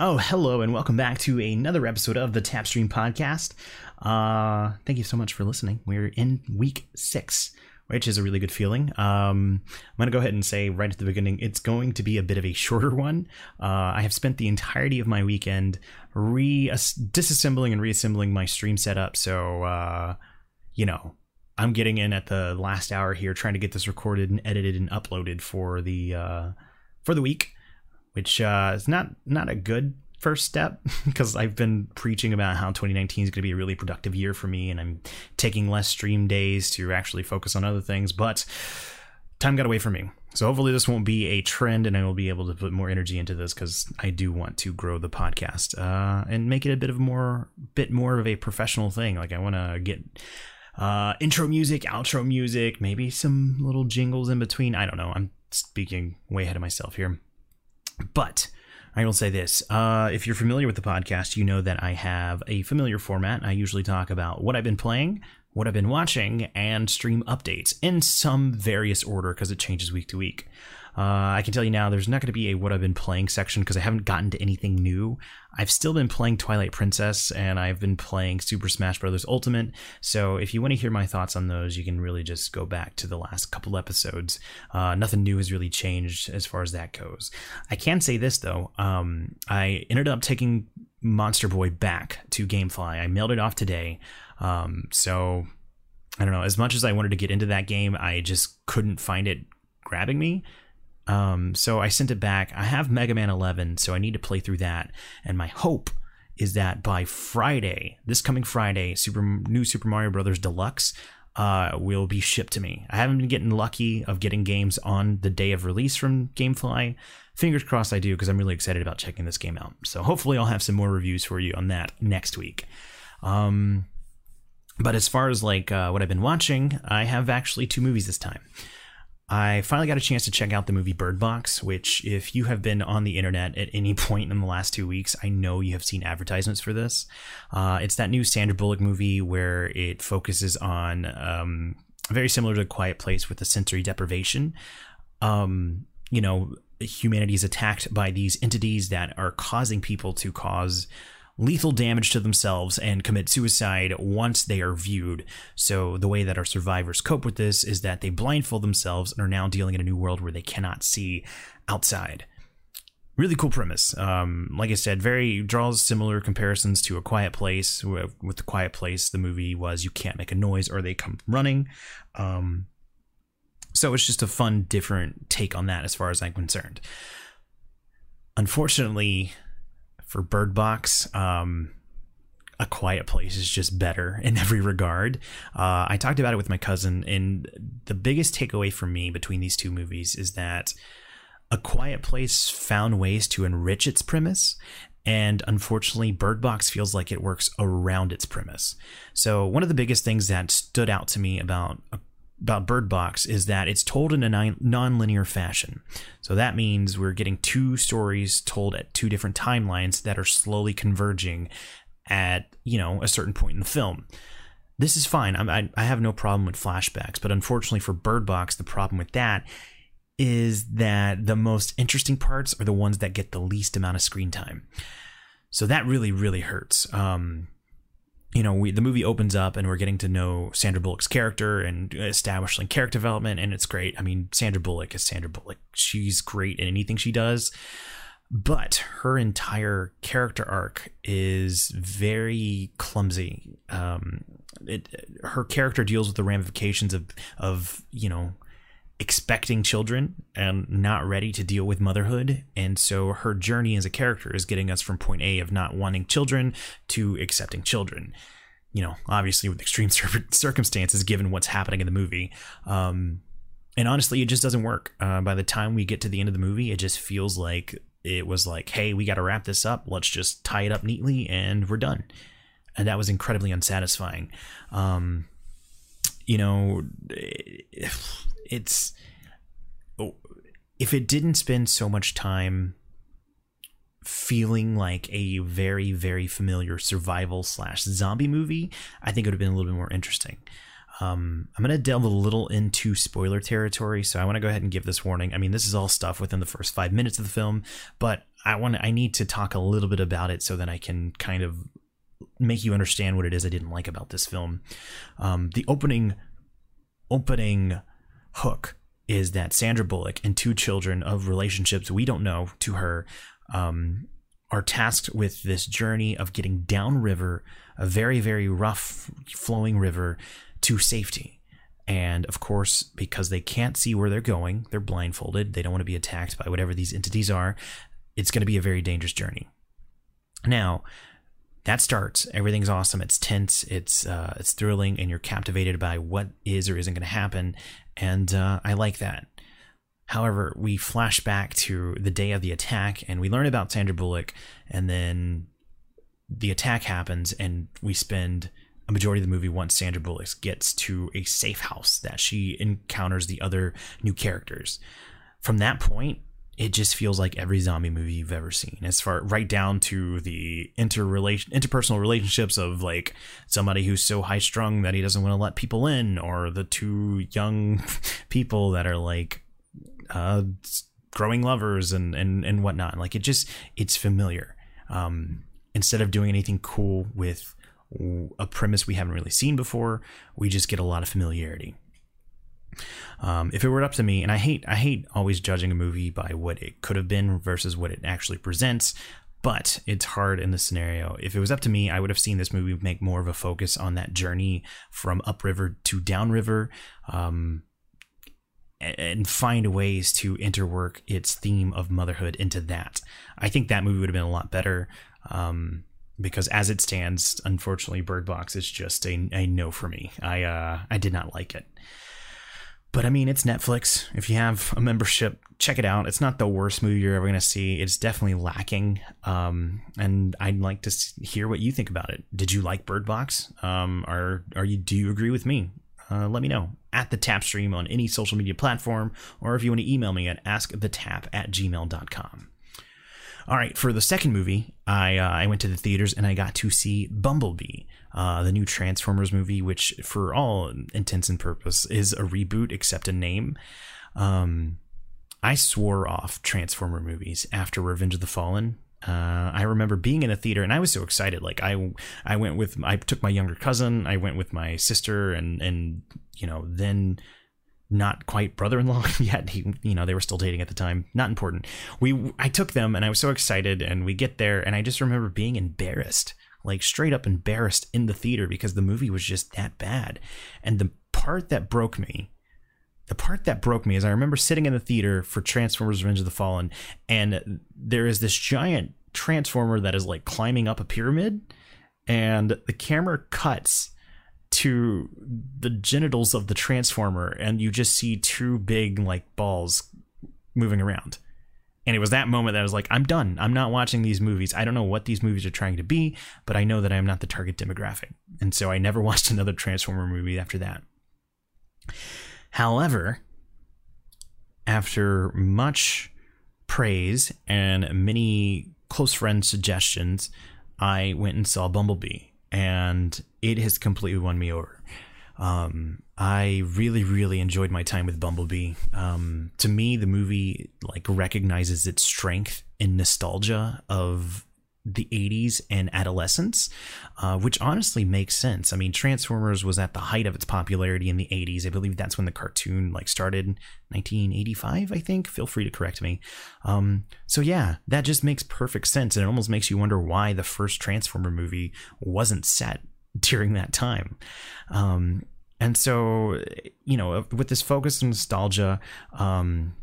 Oh, hello, and welcome back to another episode of the Tapstream Podcast. Uh, thank you so much for listening. We're in week six, which is a really good feeling. Um, I'm going to go ahead and say right at the beginning, it's going to be a bit of a shorter one. Uh, I have spent the entirety of my weekend re disassembling and reassembling my stream setup, so uh, you know. I'm getting in at the last hour here, trying to get this recorded and edited and uploaded for the uh, for the week which uh, is not not a good first step because I've been preaching about how 2019 is going to be a really productive year for me, and I'm taking less stream days to actually focus on other things. But time got away from me. So hopefully this won't be a trend, and I will be able to put more energy into this because I do want to grow the podcast uh, and make it a bit of more, bit more of a professional thing. Like I want to get uh, intro music, outro music, maybe some little jingles in between. I don't know. I'm speaking way ahead of myself here. But I will say this uh, if you're familiar with the podcast, you know that I have a familiar format. I usually talk about what I've been playing, what I've been watching, and stream updates in some various order because it changes week to week. Uh, I can tell you now, there's not going to be a what I've been playing section because I haven't gotten to anything new. I've still been playing Twilight Princess and I've been playing Super Smash Bros. Ultimate. So if you want to hear my thoughts on those, you can really just go back to the last couple episodes. Uh, nothing new has really changed as far as that goes. I can say this though, um, I ended up taking Monster Boy back to GameFly. I mailed it off today. Um, so I don't know. As much as I wanted to get into that game, I just couldn't find it grabbing me. Um, so I sent it back. I have Mega Man 11, so I need to play through that. And my hope is that by Friday, this coming Friday, Super New Super Mario Brothers Deluxe uh, will be shipped to me. I haven't been getting lucky of getting games on the day of release from GameFly. Fingers crossed I do because I'm really excited about checking this game out. So hopefully I'll have some more reviews for you on that next week. Um, but as far as like uh, what I've been watching, I have actually two movies this time. I finally got a chance to check out the movie Bird Box, which, if you have been on the internet at any point in the last two weeks, I know you have seen advertisements for this. Uh, it's that new Sandra Bullock movie where it focuses on um, very similar to Quiet Place with the sensory deprivation. Um, you know, humanity is attacked by these entities that are causing people to cause lethal damage to themselves and commit suicide once they are viewed. So, the way that our survivors cope with this is that they blindfold themselves and are now dealing in a new world where they cannot see outside. Really cool premise. Um, like I said, very draws similar comparisons to A Quiet Place. With The Quiet Place, the movie was you can't make a noise or they come running. Um, so it's just a fun, different take on that as far as I'm concerned. Unfortunately, for Bird Box. Um, a Quiet Place is just better in every regard. Uh, I talked about it with my cousin, and the biggest takeaway for me between these two movies is that A Quiet Place found ways to enrich its premise, and unfortunately, Bird Box feels like it works around its premise. So, one of the biggest things that stood out to me about A about Bird Box is that it's told in a non-linear fashion. So that means we're getting two stories told at two different timelines that are slowly converging at, you know, a certain point in the film. This is fine. I, I have no problem with flashbacks, but unfortunately for Bird Box, the problem with that is that the most interesting parts are the ones that get the least amount of screen time. So that really, really hurts. Um, you know, we, the movie opens up and we're getting to know Sandra Bullock's character and establishing character development, and it's great. I mean, Sandra Bullock is Sandra Bullock. She's great in anything she does, but her entire character arc is very clumsy. Um, it, her character deals with the ramifications of of you know expecting children and not ready to deal with motherhood. And so her journey as a character is getting us from point A of not wanting children to accepting children. You know, obviously with extreme circumstances given what's happening in the movie. Um, and honestly, it just doesn't work. Uh, by the time we get to the end of the movie, it just feels like it was like, hey, we got to wrap this up. Let's just tie it up neatly and we're done. And that was incredibly unsatisfying. Um, you know, it's oh, if it didn't spend so much time feeling like a very very familiar survival slash zombie movie i think it would have been a little bit more interesting Um, I'm going to delve a little into spoiler territory, so I want to go ahead and give this warning. I mean, this is all stuff within the first five minutes of the film, but I want I need to talk a little bit about it so that I can kind of make you understand what it is I didn't like about this film. Um, the opening opening hook is that Sandra Bullock and two children of relationships we don't know to her um, are tasked with this journey of getting downriver, a very, very rough flowing river, to safety. And of course, because they can't see where they're going, they're blindfolded. They don't want to be attacked by whatever these entities are. It's going to be a very dangerous journey. Now, that starts. Everything's awesome. It's tense. It's uh, it's thrilling, and you're captivated by what is or isn't going to happen. And uh, I like that. However, we flash back to the day of the attack, and we learn about Sandra Bullock, and then the attack happens, and we spend a majority of the movie once Sandra Bullock gets to a safe house that she encounters the other new characters. From that point, it just feels like every zombie movie you've ever seen. As far right down to the interrelation interpersonal relationships of like somebody who's so high strung that he doesn't want to let people in or the two young people that are like uh growing lovers and and and whatnot. Like it just it's familiar. Um instead of doing anything cool with a premise we haven't really seen before we just get a lot of familiarity um, if it were up to me, and I hate I hate always judging a movie by what it could have been versus what it actually presents, but it's hard in this scenario. If it was up to me, I would have seen this movie make more of a focus on that journey from upriver to downriver, um, and find ways to interwork its theme of motherhood into that. I think that movie would have been a lot better. Um, because as it stands, unfortunately, Bird Box is just a, a no for me. I uh, I did not like it. But I mean, it's Netflix. If you have a membership, check it out. It's not the worst movie you're ever going to see. It's definitely lacking. Um, and I'd like to hear what you think about it. Did you like Bird Box? Um, are are you do you agree with me? Uh, let me know at the tap stream on any social media platform, or if you want to email me at askthetap at gmail.com. All right, for the second movie, I uh, I went to the theaters and I got to see Bumblebee uh, the new Transformers movie, which for all intents and purpose is a reboot except a name. Um, I swore off Transformer movies after Revenge of the Fallen. Uh, I remember being in a theater and I was so excited. Like I, I went with, I took my younger cousin, I went with my sister, and and you know then not quite brother-in-law yet. He, you know, they were still dating at the time. Not important. We, I took them and I was so excited, and we get there, and I just remember being embarrassed like straight up embarrassed in the theater because the movie was just that bad. And the part that broke me, the part that broke me is I remember sitting in the theater for Transformers Revenge of the Fallen, and there is this giant transformer that is like climbing up a pyramid, and the camera cuts to the genitals of the transformer, and you just see two big like balls moving around. And it was that moment that I was like, I'm done. I'm not watching these movies. I don't know what these movies are trying to be, but I know that I am not the target demographic. And so I never watched another Transformer movie after that. However, after much praise and many close friend suggestions, I went and saw Bumblebee, and it has completely won me over. Um, I really, really enjoyed my time with Bumblebee. Um, to me, the movie like recognizes its strength in nostalgia of the 80s and adolescence, uh, which honestly makes sense. I mean, Transformers was at the height of its popularity in the 80s. I believe that's when the cartoon like started, 1985, I think. Feel free to correct me. Um, so yeah, that just makes perfect sense, and it almost makes you wonder why the first Transformer movie wasn't set during that time. Um, and so, you know, with this focus on nostalgia, um,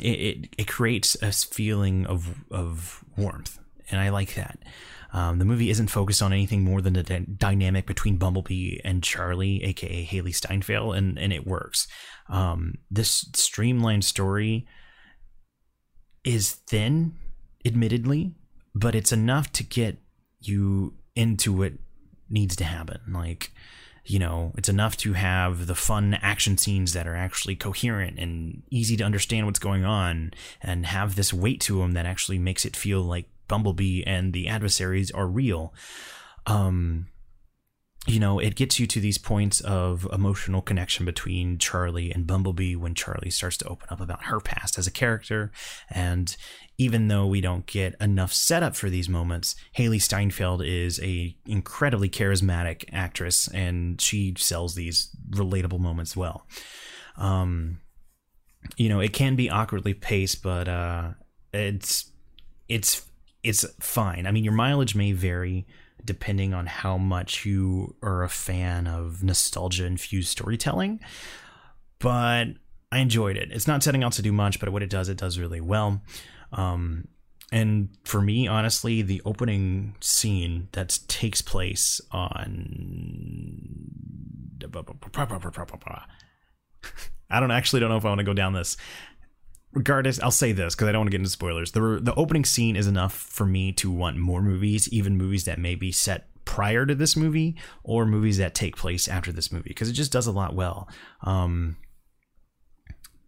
it, it, it creates a feeling of of warmth, and I like that. Um, the movie isn't focused on anything more than the d- dynamic between Bumblebee and Charlie, aka Hailee Steinfeld, and and it works. Um, this streamlined story is thin, admittedly, but it's enough to get you into what needs to happen. Like you know, it's enough to have the fun action scenes that are actually coherent and easy to understand what's going on and have this weight to them that actually makes it feel like Bumblebee and the adversaries are real. Um, you know, it gets you to these points of emotional connection between Charlie and Bumblebee when Charlie starts to open up about her past as a character. And even though we don't get enough setup for these moments, Hailee Steinfeld is a incredibly charismatic actress and she sells these relatable moments well. Um, you know, it can be awkwardly paced, but uh, it's it's it's fine. I mean, your mileage may vary depending on how much you are a fan of nostalgia infused storytelling. But I enjoyed it. It's not setting out to do much, but what it does, it does really well. Um, and for me, honestly, the opening scene that takes place on. I don't actually don't know if I want to go down this regardless, I'll say this because I don't want to get into spoilers. The the opening scene is enough for me to want more movies, even movies that may be set prior to this movie or movies that take place after this movie because it just does a lot well. Um,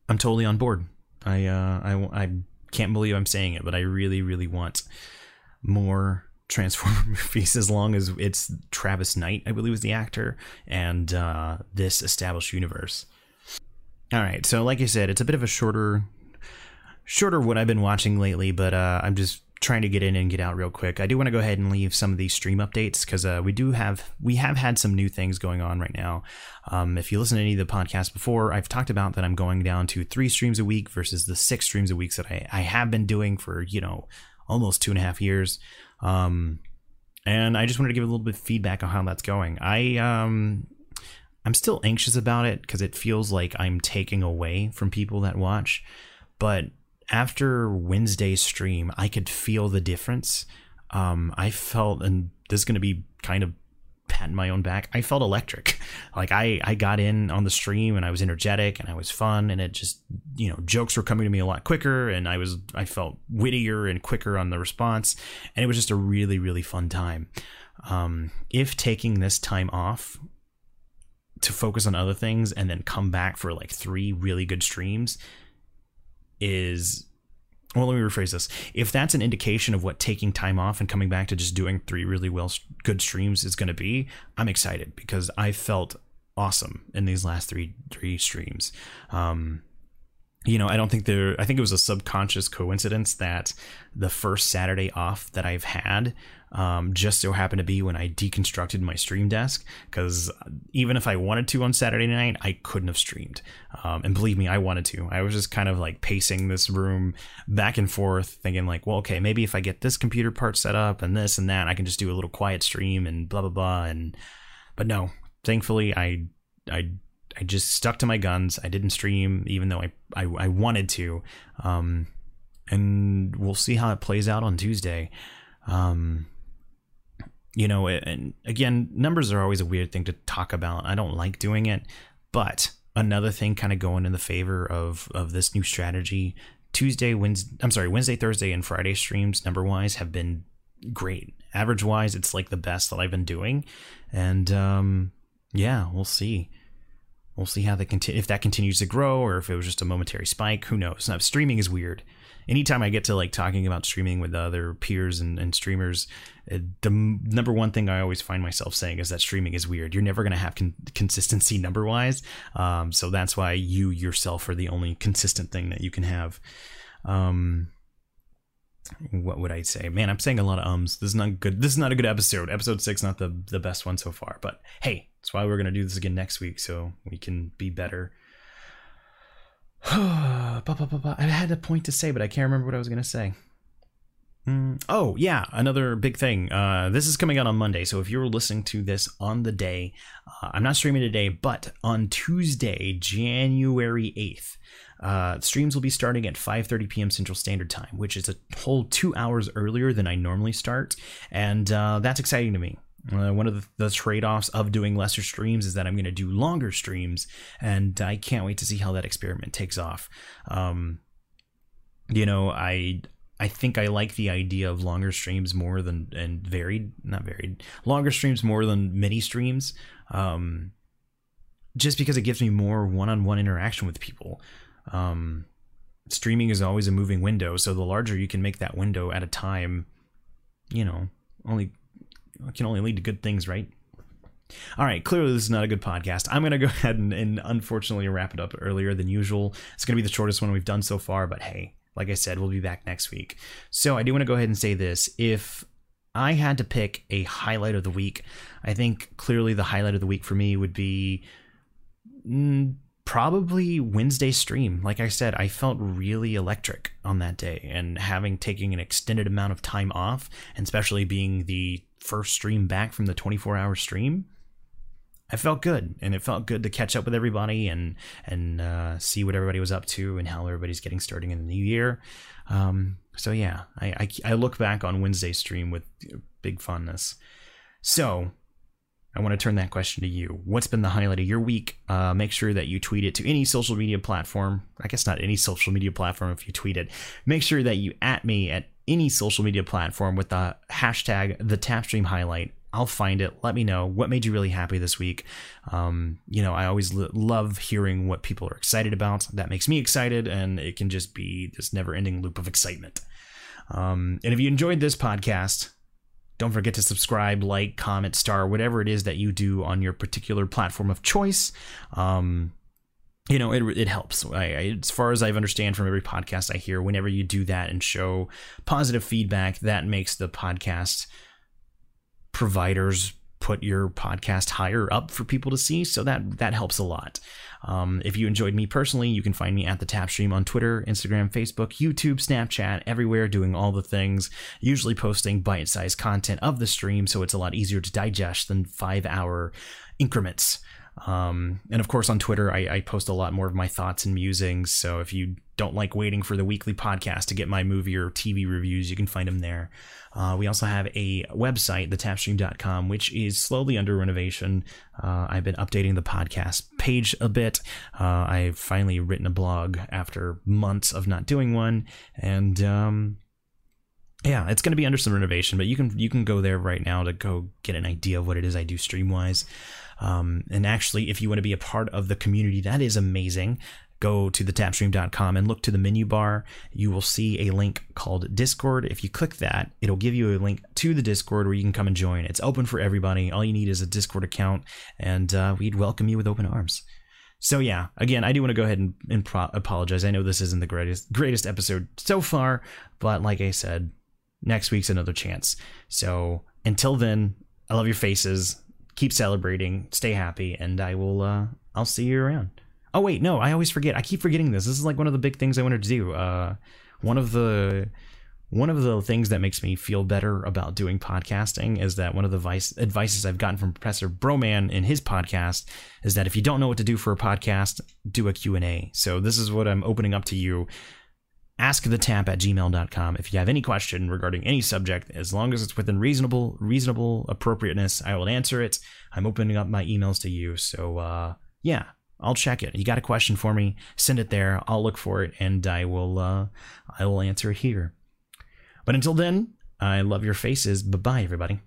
I'm totally on board. I uh, I I can't believe I'm saying it, but I really really want more Transformer movies as long as it's Travis Knight, I believe was the actor, and uh, this established universe. All right, so like I said, it's a bit of a shorter shorter what I've been watching lately, but uh, I'm just trying to get in and get out real quick. I do want to go ahead and leave some of these stream updates because uh, we do have we have had some new things going on right now. Um, if you listen to any of the podcasts before, I've talked about that I'm going down to three streams a week versus the six streams a week that I, I have been doing for you know almost two and a half years. Um, and I just wanted to give a little bit of feedback on how that's going. I um, I'm still anxious about it because it feels like I'm taking away from people that watch, but after Wednesday's stream, I could feel the difference. Um, I felt, and this is going to be kind of patting my own back. I felt electric. Like I, I got in on the stream and I was energetic and I was fun and it just, you know, jokes were coming to me a lot quicker and I was, I felt wittier and quicker on the response. And it was just a really, really fun time. Um, if taking this time off to focus on other things and then come back for like three really good streams is well let me rephrase this. If that's an indication of what taking time off and coming back to just doing three really well good streams is going to be i'm excited because i felt awesome in these last three three streams. Um you know i don't think there i think it was a subconscious coincidence that the first saturday off that i've had um, just so happened to be when I deconstructed my stream desk because even if I wanted to on Saturday night, I couldn't have streamed. Um, and believe me, I wanted to. I was just kind of like pacing this room back and forth, thinking like, well, okay, maybe if I get this computer part set up and this and that, I can just do a little quiet stream and blah blah blah. And but no, thankfully, I I I just stuck to my guns. I didn't stream, even though I I, I wanted to. Um, and we'll see how it plays out on Tuesday. Um, you know, and again, numbers are always a weird thing to talk about. I don't like doing it, but another thing kind of going in the favor of of this new strategy. Tuesday, Wednesday, I'm sorry, Wednesday, Thursday, and Friday streams number wise have been great. Average wise, it's like the best that I've been doing, and um, yeah, we'll see. We'll see how that continue if that continues to grow or if it was just a momentary spike. Who knows? Now, streaming is weird anytime I get to like talking about streaming with other peers and, and streamers, the number one thing I always find myself saying is that streaming is weird. You're never going to have con- consistency number wise. Um, so that's why you yourself are the only consistent thing that you can have. Um, what would I say? Man, I'm saying a lot of ums. This is not good. This is not a good episode. Episode six, not the the best one so far. But hey, that's why we're gonna do this again next week, so we can be better. I had a point to say, but I can't remember what I was to say. Mm, oh, yeah, another big thing. Uh, this is coming out on Monday, so if you're listening to this on the day, uh, I'm not streaming today, but on Tuesday, January 8th, uh, streams will be starting at 5:30 p.m. Central Standard Time, which is a whole two hours earlier than I normally start, and uh, that's exciting to me. Uh, one of the, the trade offs of doing lesser streams is that I'm going to do longer streams, and I can't wait to see how that experiment takes off. Um, you know, I I think I like the idea of longer streams more than and varied, not varied, longer streams more than mini streams. Um, just because it gives me more one-on-one interaction with people. Um, streaming is always a moving window, so the larger you can make that window at a time, you know, only can only lead to good things, right? All right, clearly this is not a good podcast. I'm going to go ahead and, and, unfortunately wrap it up earlier than usual. It's going to be the shortest one we've done so far, but hey, like I said, we'll be back next week. So I do want to go ahead and say this. If I had to pick a highlight of the week, I think clearly the highlight of the week for me would be mm, probably Wednesday stream. Like I said, I felt really electric on that day, and having taken an extended amount of time off, and especially being the first stream back from the 24 hour stream, I felt good, and it felt good to catch up with everybody and and uh, see what everybody was up to and how everybody's getting starting in the new year. Um, so yeah, I, I, I look back on Wednesday stream with big fondness. So I want to turn that question to you. What's been the highlight of your week? Uh, make sure that you tweet it to any social media platform. I guess not any social media platform if you tweet it. Make sure that you at me at any social media platform with the hashtag the tapstream highlight I'll find it. Let me know what made you really happy this week. Um, you know, I always love hearing what people are excited about. That makes me excited, and it can just be this never ending loop of excitement. Um, and if you enjoyed this podcast, don't forget to subscribe, like, comment, star, whatever it is that you do on your particular platform of choice. Um, you know, it, it helps. I, I, as far as I understand from every podcast I hear, whenever you do that and show positive feedback, that makes the podcast providers put your podcast higher up for people to see so that that helps a lot um, if you enjoyed me personally you can find me at the tap stream on twitter instagram facebook youtube snapchat everywhere doing all the things usually posting bite-sized content of the stream so it's a lot easier to digest than five hour increments um, and of course, on Twitter, I, I, post a lot more of my thoughts and musings. So if you don't like waiting for the weekly podcast to get my movie or TV reviews, you can find them there. Uh, we also have a website, thetapstream.com, which is slowly under renovation. Uh, I've been updating the podcast page a bit. Uh, I've finally written a blog after months of not doing one. And, um, yeah, it's going to be under some renovation, but you can you can go there right now to go get an idea of what it is I do stream wise. Um, and actually, if you want to be a part of the community, that is amazing. Go to thetapstream.com and look to the menu bar. You will see a link called Discord. If you click that, it'll give you a link to the Discord where you can come and join. It's open for everybody. All you need is a Discord account, and uh, we'd welcome you with open arms. So yeah, again, I do want to go ahead and, and pro- apologize. I know this isn't the greatest greatest episode so far, but like I said, next week's another chance. So until then, I love your faces keep celebrating, stay happy, and I will uh I'll see you around. Oh wait, no, I always forget. I keep forgetting this. This is like one of the big things I wanted to do. Uh one of the one of the things that makes me feel better about doing podcasting is that one of the vice, advices I've gotten from Professor Broman in his podcast is that if you don't know what to do for a podcast, do a Q&A. So this is what I'm opening up to you Ask the tap at gmail.com if you have any question regarding any subject as long as it's within reasonable reasonable appropriateness i will answer it i'm opening up my emails to you so uh, yeah i'll check it. You got a question for me? Send it there. I'll look for it and i will uh, i will answer here. But until then i love your faces. Bye bye everybody